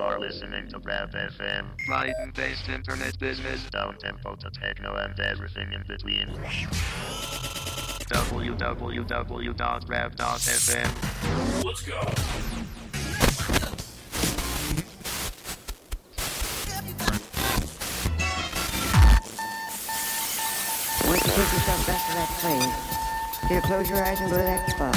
are listening to Brap FM. Brighton-based internet business. Down tempo to techno and everything in between. www.rap.fm. Let's go. Once you take yourself back to that plane, here, close your eyes and go to that spot.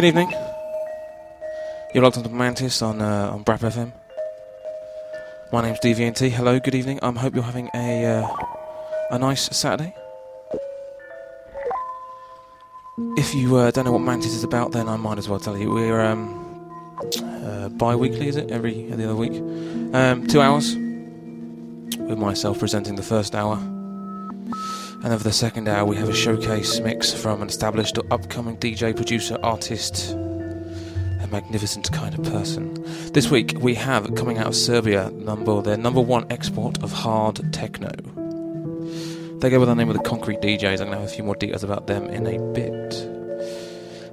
Good evening. You're locked onto Mantis on uh, on Brap FM. My name's DVNT. Hello, good evening. I um, hope you're having a uh, a nice Saturday. If you uh, don't know what Mantis is about, then I might as well tell you. We're um, uh, bi-weekly, is it? Every, every other week. Um, two hours with myself presenting the first hour. And over the second hour, we have a showcase mix from an established or upcoming DJ, producer, artist, a magnificent kind of person. This week we have coming out of Serbia number their number one export of hard techno. They go by the name of the Concrete DJz. I'm going to have a few more details about them in a bit.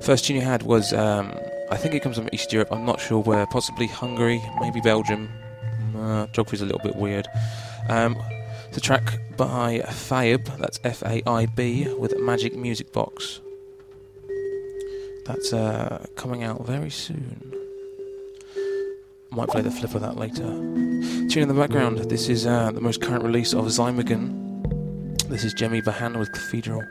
First tune you had was, um, I think it comes from East Europe. I'm not sure where. Possibly Hungary, maybe Belgium. Uh, geography's a little bit weird. Um, it's a track by Faib. That's F-A-I-B with Magic Music Box. That's uh, coming out very soon. Might play the flip of that later. Tune in the background. This is uh, the most current release of Zymogen. This is Jemmy Bahan with Cathedral.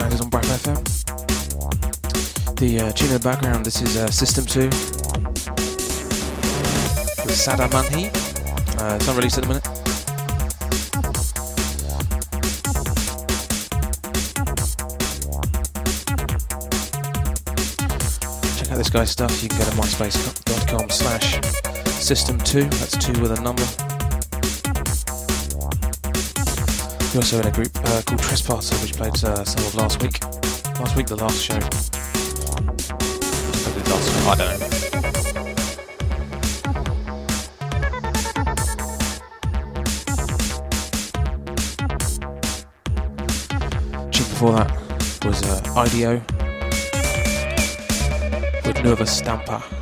90s on Breath FM. The uh, tune in the background, this is uh, System 2 with Sada Manhi. Uh, it's unreleased at the minute. Check out this guy's stuff. You can go to myspace.com slash system2. That's two with a number. You're also in a group uh, called Trespasser, which played uh, some of last week. Last week, the last show. Last I don't know. Before that was uh, IDEO with Nova Stampa.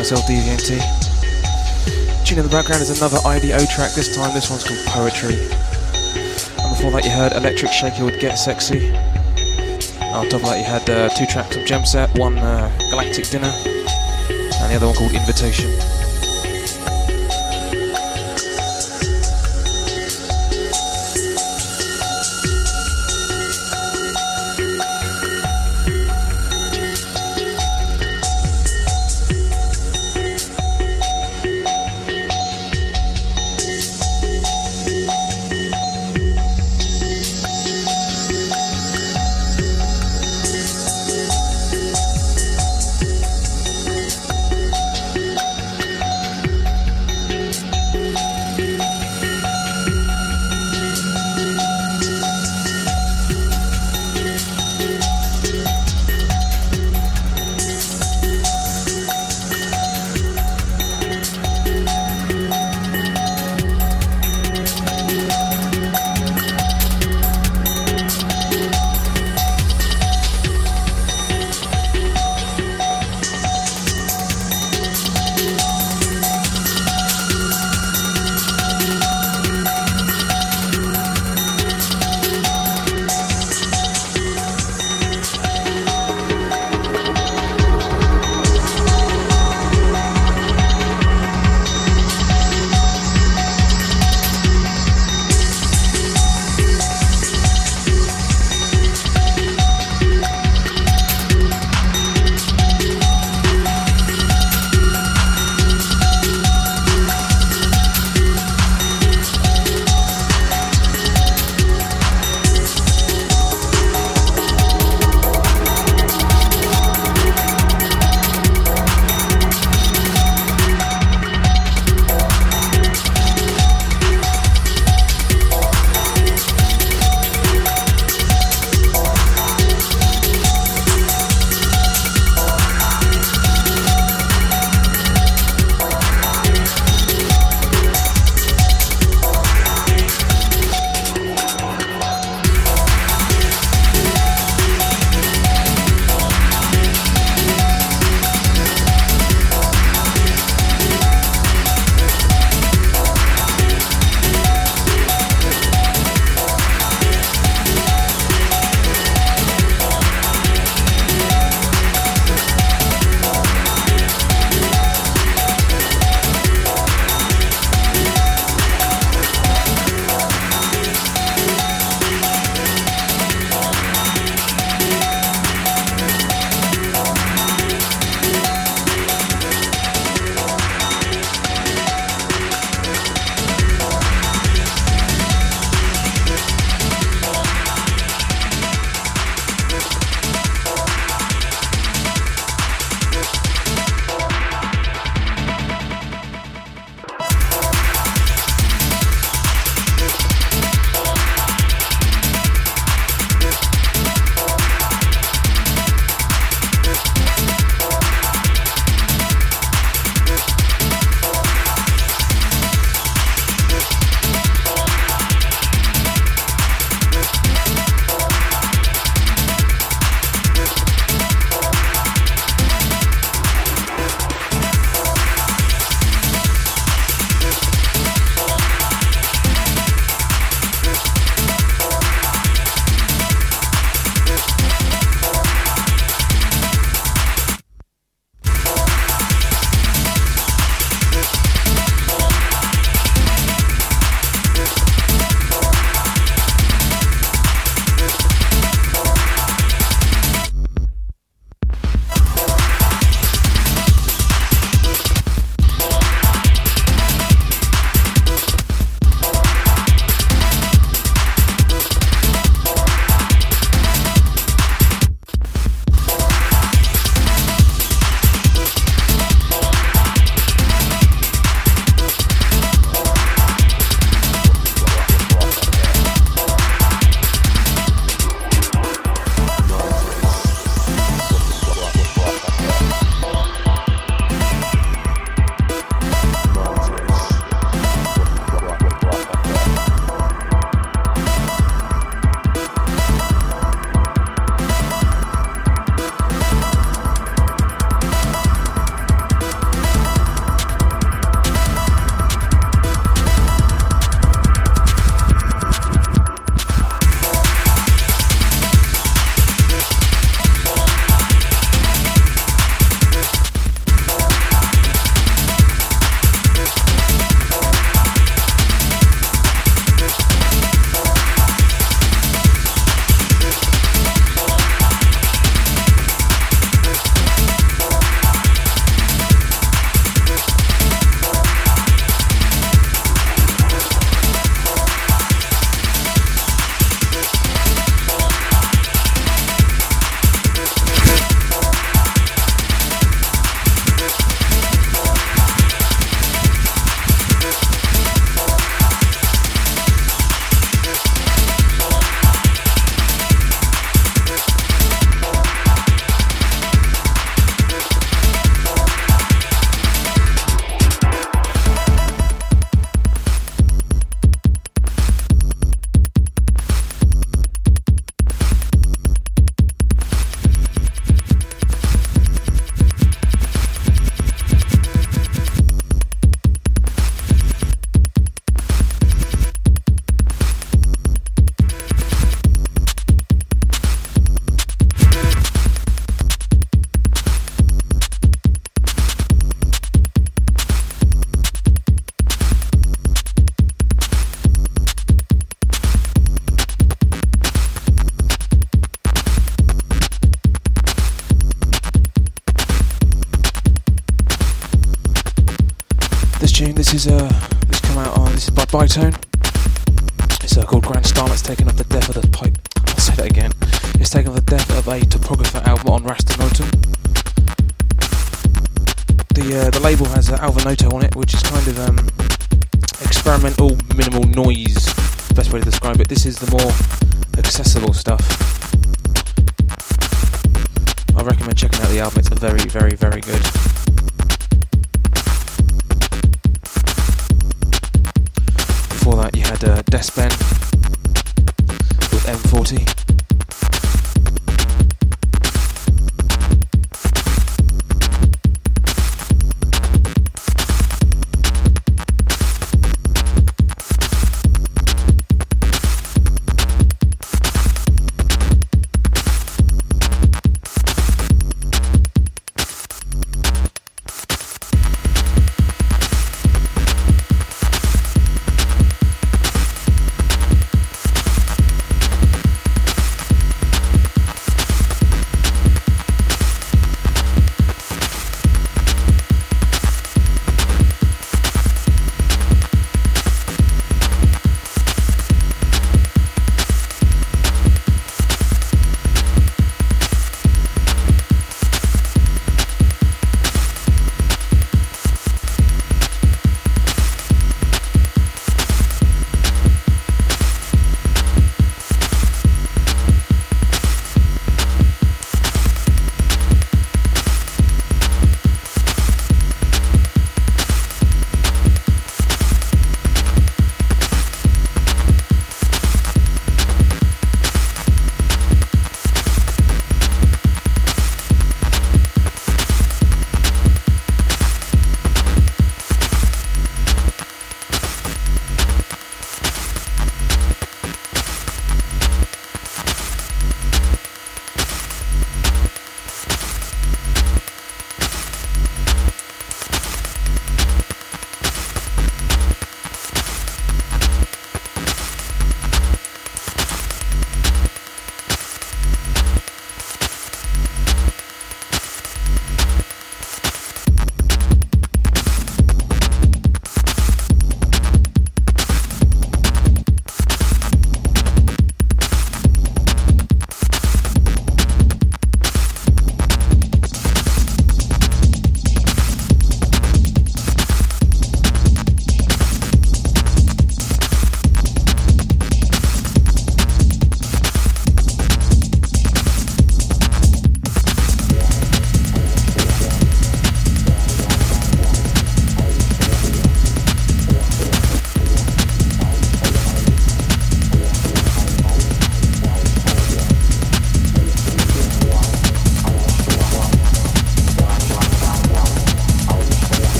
Myself. Tune in the background is another IDO track, this time this one's called Poetry. And before that you heard Electric Shaker with Get Sexy. On top of that you had uh, two tracks of Gem Set, one uh, Galactic Dinner, and the other one called Invitation. On.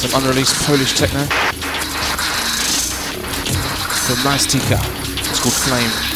Some unreleased Polish techno from Mastika. It's called Flame.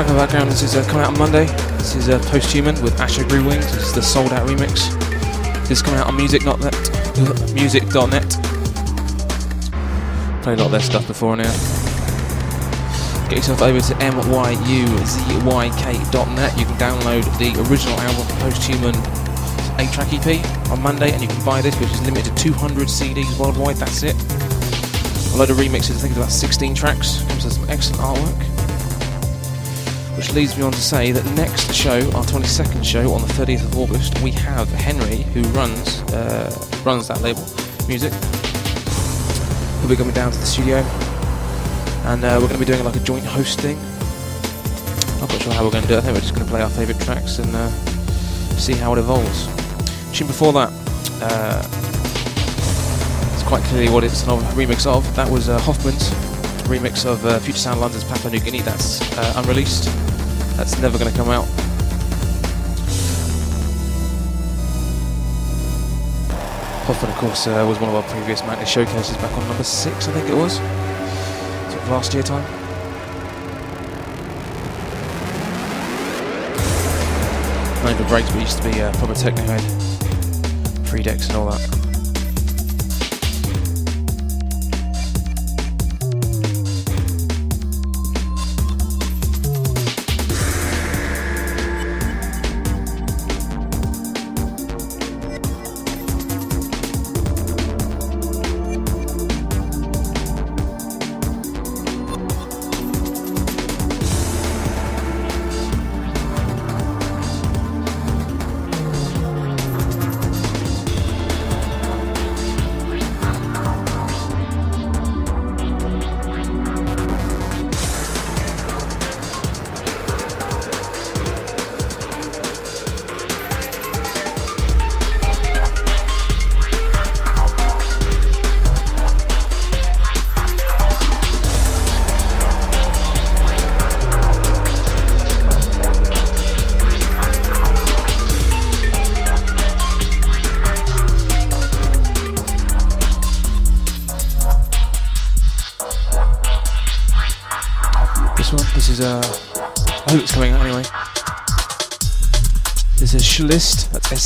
Track in the background, this is uh, coming out on Monday. This is uh, Posthuman with Asher Grew Wings. This is the sold out remix. This is coming out on music.net. music.net. Played a lot of their stuff before now. Get yourself over to myuzyk.net. You can download the original album Posthuman 8 track EP on Monday, and you can buy this, which is limited to 200 CDs worldwide. That's it. A load of remixes, I think it's about 16 tracks. Comes with some excellent artwork. Which leads me on to say that next show, our 22nd show on the 30th of August, we have Henry, who runs uh, runs that label, music. He'll be coming down to the studio, and uh, we're going to be doing like a joint hosting. I'm not sure how we're going to do it. I think we're just going to play our favourite tracks and uh, see how it evolves. Tune before that, uh, it's quite clearly what it's a remix of. That was uh, Hoffman's remix of uh, Future Sound London's Papua New Guinea. That's unreleased. That's never going to come out. Hoffman, of course, uh, was one of our previous Mantis showcases back on number six, I think it was. Sort of last year time. Breaks, but used to be uh, proper techno head. Free decks and all that.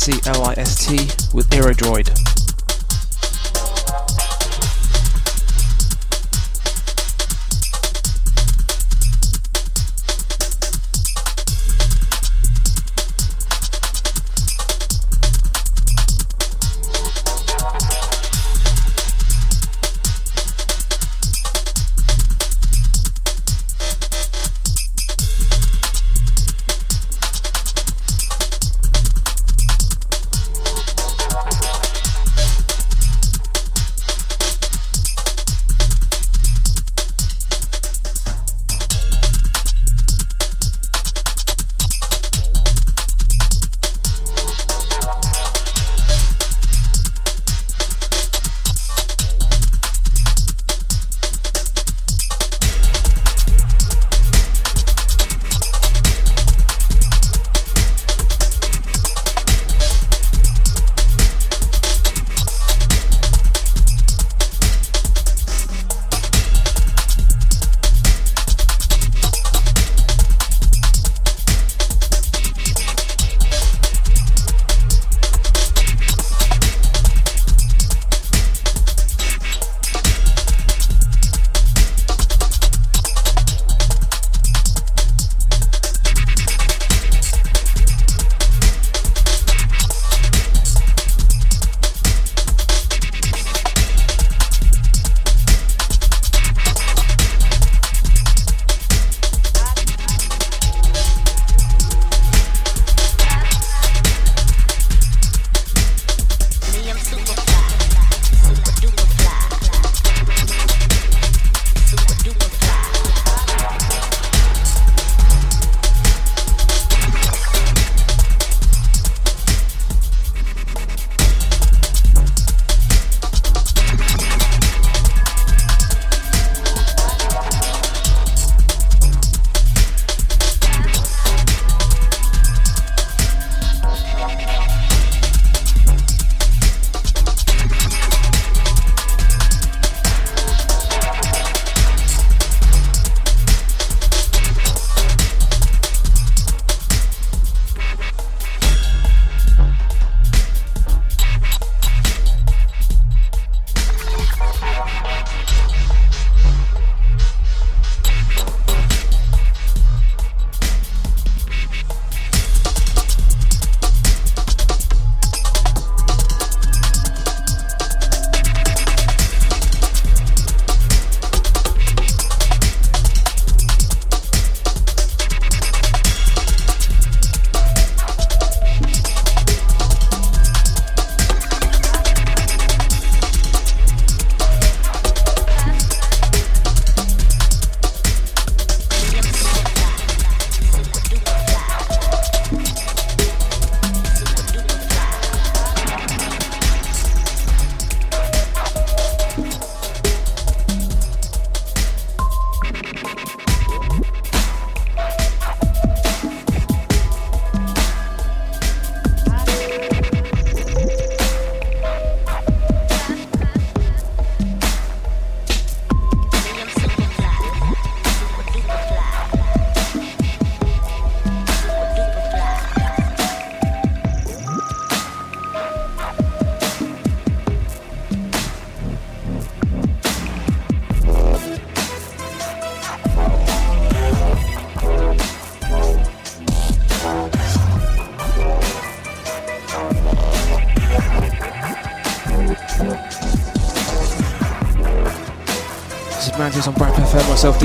C L I S T, with Aerodroid.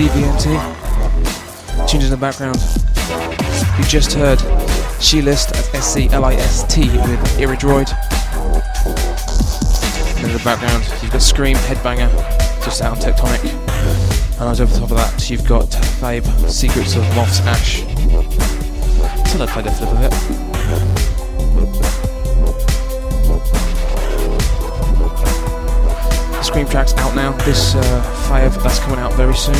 DVNT. Tuned in the background. You just heard She-List at S-C-L-I-S-T with Iridroid. In the background, you've got Skream, Headbanger, just out on Tectonic. And I over the top of that, you've got Fabe, Secrets of Moth's Ash. So I played a flip of it. Skream track's out now. This uh, that's coming out very soon.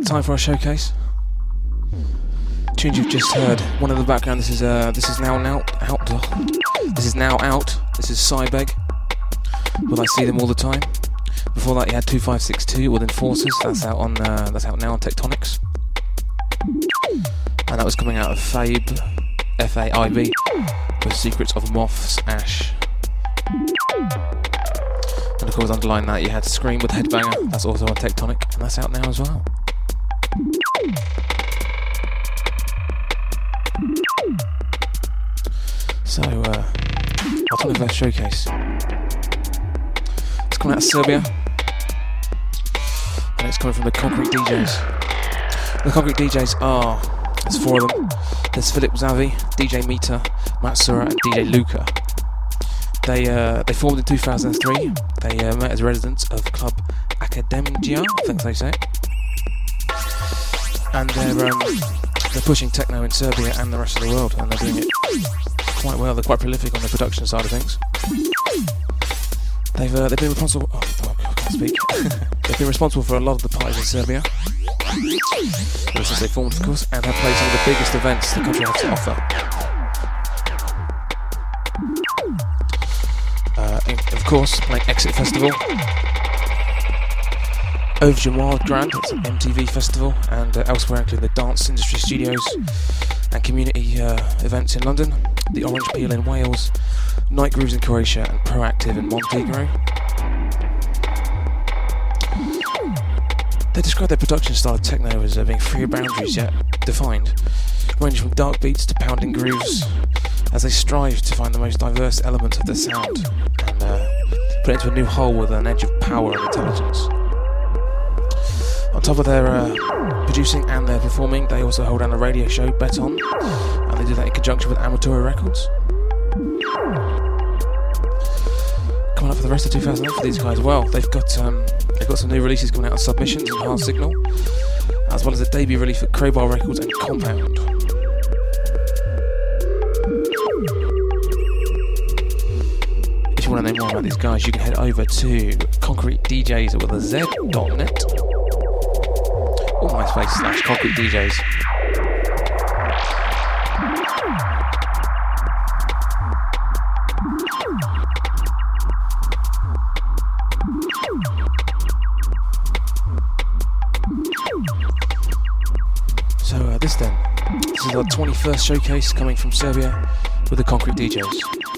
That time for our showcase. Tunes you've just heard. One in the background. This is uh, this is now out out. This is now out. This is Cybeg. Will I see them all the time? Before that, you had 2562 within Forces. That's out on uh, that's out now on Tectonics. And that was coming out of Fabe, F A I B, with Secrets of Moth's Ash. Of course, underlying that, you had Skream with Headbanger. That's also on Tectonic, and that's out now as well. So, uh, Alternative Showcase. It's coming out of Serbia. And it's coming from the Concrete DJz. The Concrete DJz are, there's four of them. There's Philip Zavi, DJ Mita, Matsura, and DJ Luca. They uh, they formed in 2003. They uh, met as residents of Club Academia, I think they say. And they're um, they're pushing techno in Serbia and the rest of the world, and they're doing it quite well. They're quite prolific on the production side of things. They've uh, they've been responsible. Oh, oh, I can't speak. they've been responsible for a lot of the parties in Serbia. Since they formed, of course, and have played some of the biggest events the country has to offer. Course, playing Exit Festival, Overture Wild Grand, MTV festival, and uh, elsewhere, including the Dance Industry Studios and community uh, events in London, the Orange Peel in Wales, Night Grooves in Croatia, and Proactive in Montenegro. They describe their production style of techno as uh, being free of boundaries yet defined, ranging from dark beats to pounding grooves, as they strive to find the most diverse element of their sound. And uh, put into a new hole with an edge of power and intelligence. On top of their uh, producing and their performing, they also hold down a radio show, Bet On, and they do that in conjunction with Amateur Records. Coming up for the rest of 2008 for these guys, as well, they've got um, they've got some new releases coming out of Submissions and Hard Signal, as well as a debut release for Crowbar Records and Compound. Want to know more about these guys, you can head over to Concrete DJs with a Z.net or MySpace slash Concrete DJz. So uh, this then, this is our 21st showcase coming from Serbia with the Concrete DJz.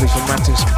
Mixing exclusively for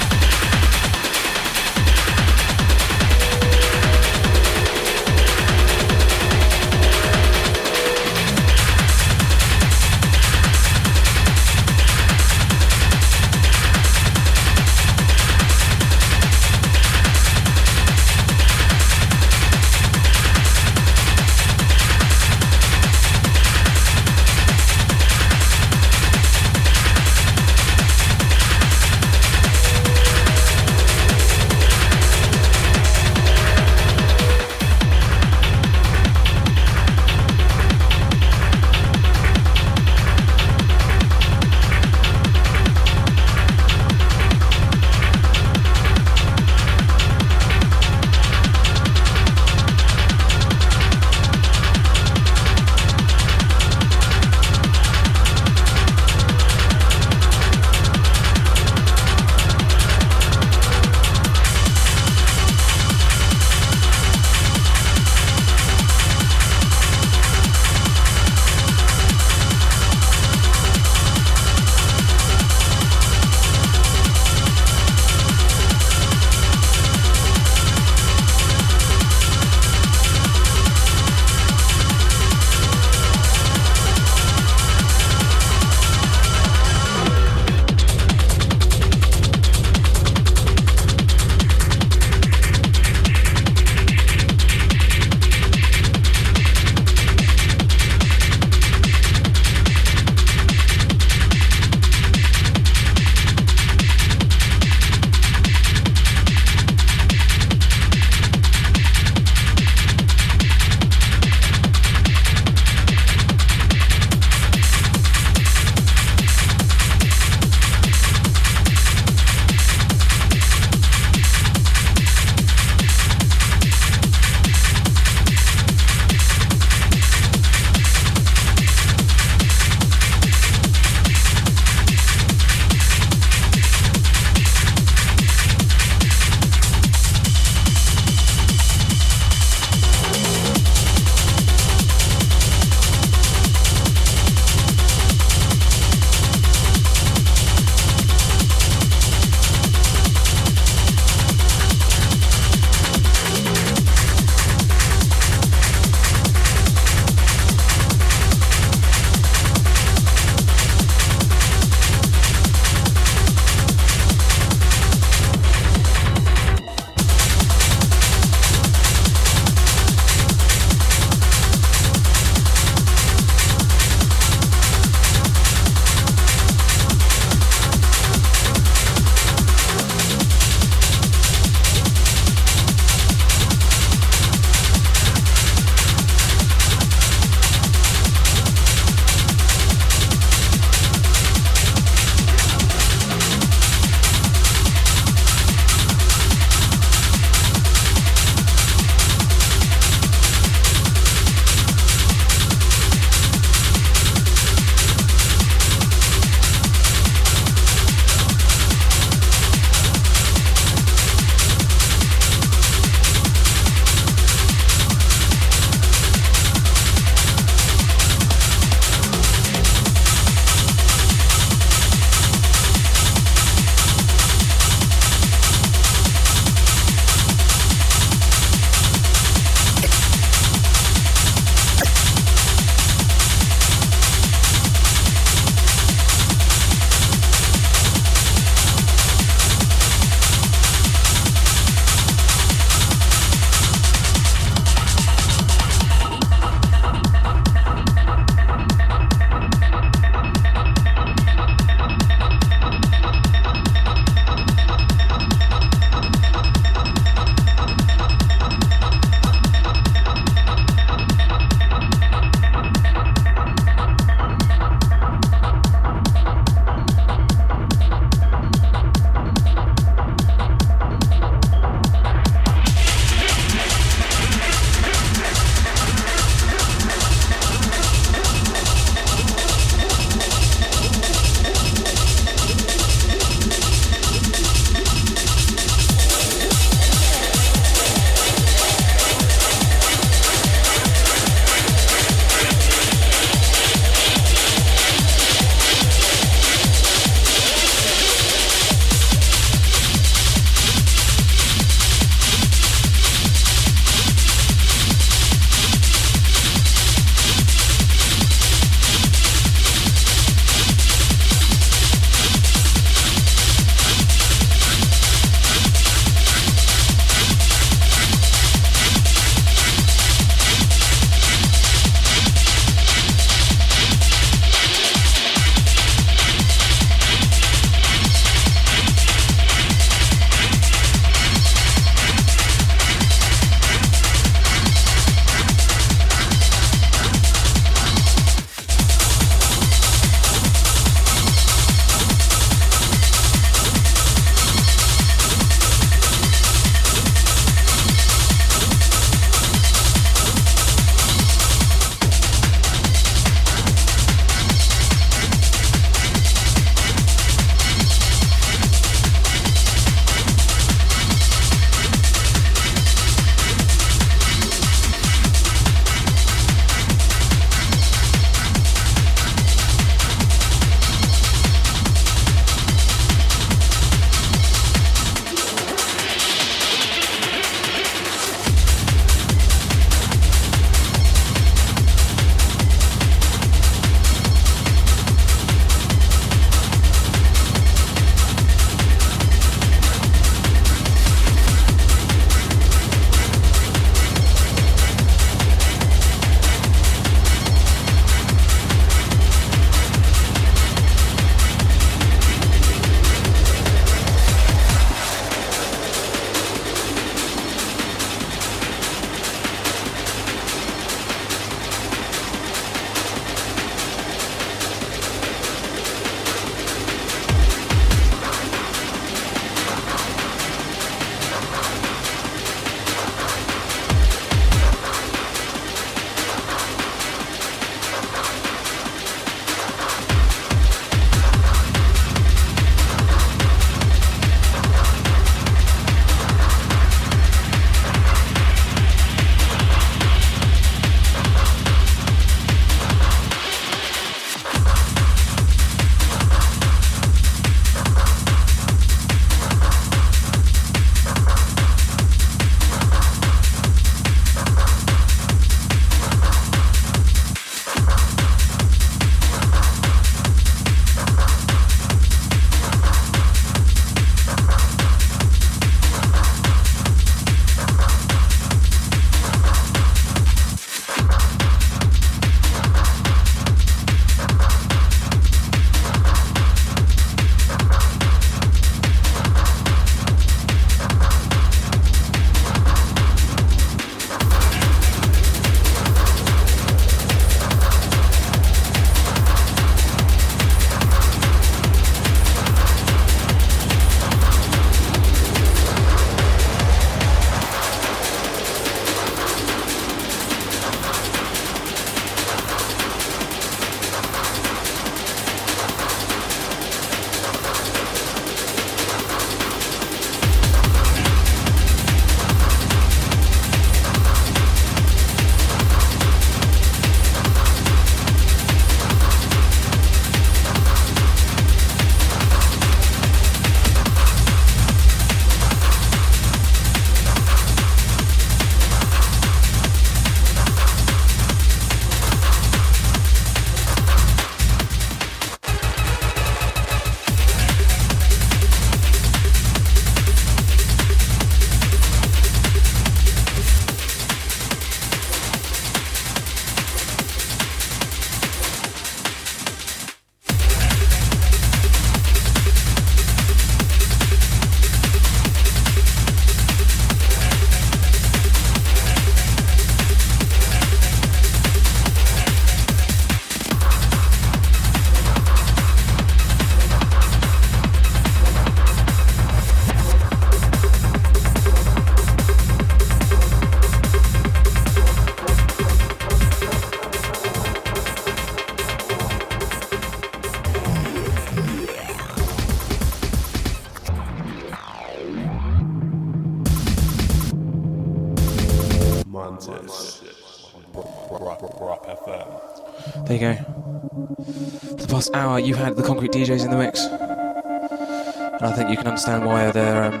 hour, you've had the Concrete DJz in the mix. And I think you can understand why they're um,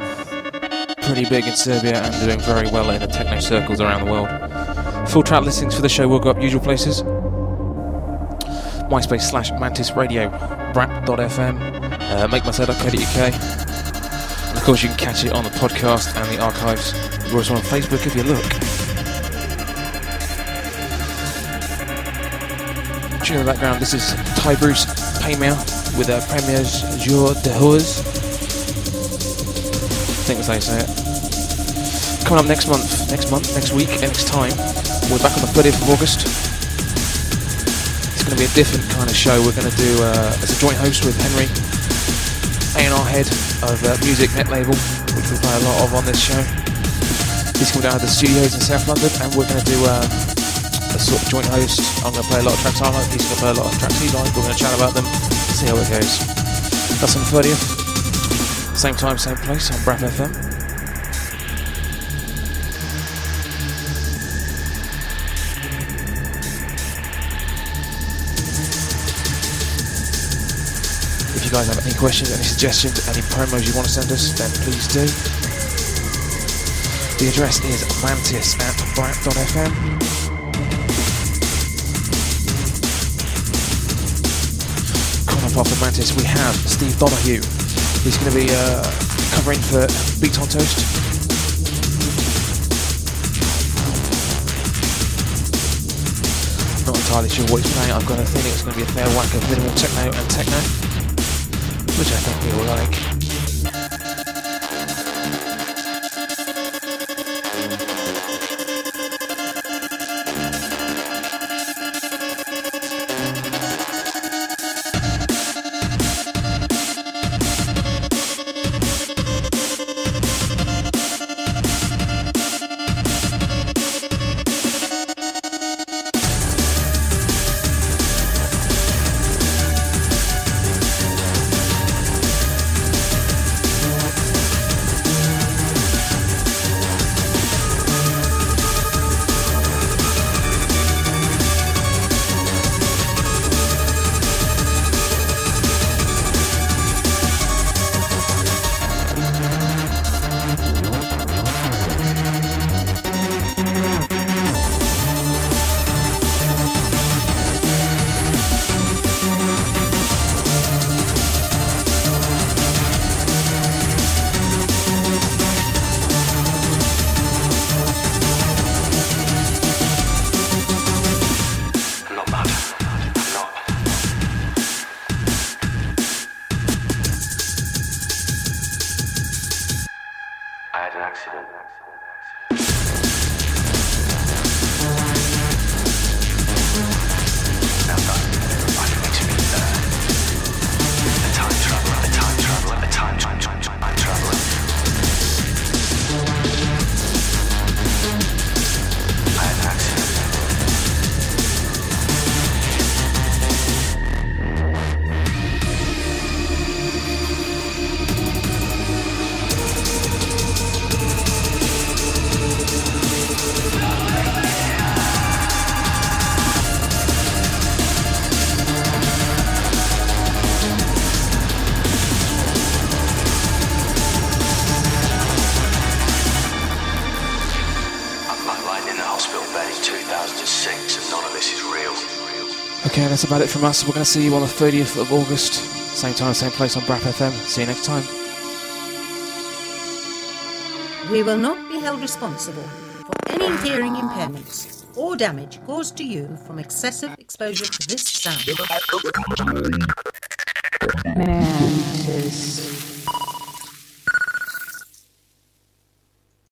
pretty big in Serbia and doing very well in the techno circles around the world. Full track listings for the show will go up usual places. MySpace slash Mantis Radio, brap.fm, uh, makemyset.co.uk. And of course, you can catch it on the podcast and the archives. You're also on Facebook if you look. Tune in the background, this is Ty Bruce Paymail with uh, Premier's Jour de Hose. I think that's how you say it. Coming up next month, next month, next week, next time, we're back on the 30th of August. It's going to be a different kind of show. We're going to do, uh, as a joint host with Henry, A&R head of uh, Music Net Label, which we play a lot of on this show. He's coming down to the studios in South London, and we're going to do uh, sort of joint host. I'm going to play a lot of tracks I like, he's going to play a lot of tracks he likes. We're going to chat about them, see how it goes. That's on the 30th. Same time, same place on Brap FM. If you guys have any questions, any suggestions, any promos you want to send us, then please do. The address is mantis at brap.fm. After Mantis, we have Steve Donahue. He's going to be uh, covering for Beat on Toast. Not entirely sure what he's playing. I've got a feeling it's going to be a fair whack of minimal techno and techno, which I think we will like. About it from us. We're going to see you on the 30th of August. Same time, same place on Brap FM. See you next time. We will not be held responsible for any hearing impairments or damage caused to you from excessive exposure to this sound. Mantis.